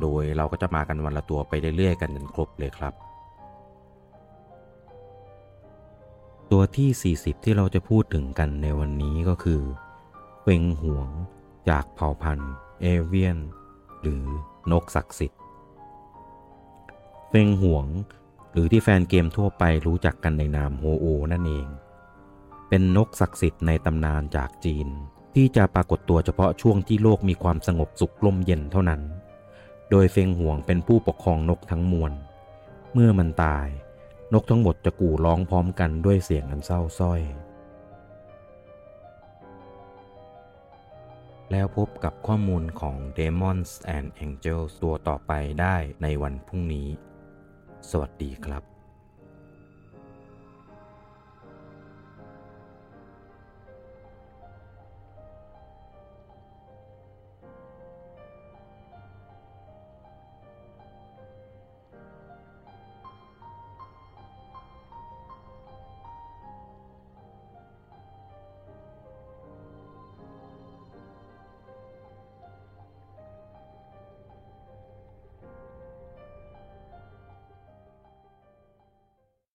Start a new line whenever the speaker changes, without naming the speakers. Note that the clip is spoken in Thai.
โดยเราก็จะมากันวันละตัวไปเรื่อยๆกันจนครบเลยครับ ตัวที่ 40 ที่เราจะพูดถึงกันในวันนี้ก็คือเฟงหวง จากเผ่าพันธุ์เอเวียน หรือนกศักดิ์สิทธิ์เฟงหวง หรือที่แฟนเกมทั่วไปรู้จักกันในนามโฮโอนั่นเอง เป็นนกศักดิ์สิทธิ์ในตำนานจากจีน ที่จะปรากฏตัวเฉพาะช่วงที่โลกมีความสงบสุขลมเย็นเท่านั้น โดยเฟงห่วงเป็นผู้ปกครองนกทั้งมวล เมื่อมันตาย นกทั้งหมดจะกู่ร้องพร้อมกันด้วยเสียงอันเศร้าส้อย แล้วพบกับข้อมูลของ Demons and Angels ตัวต่อไปได้ในวันพรุ่งนี้ สวัสดีครับ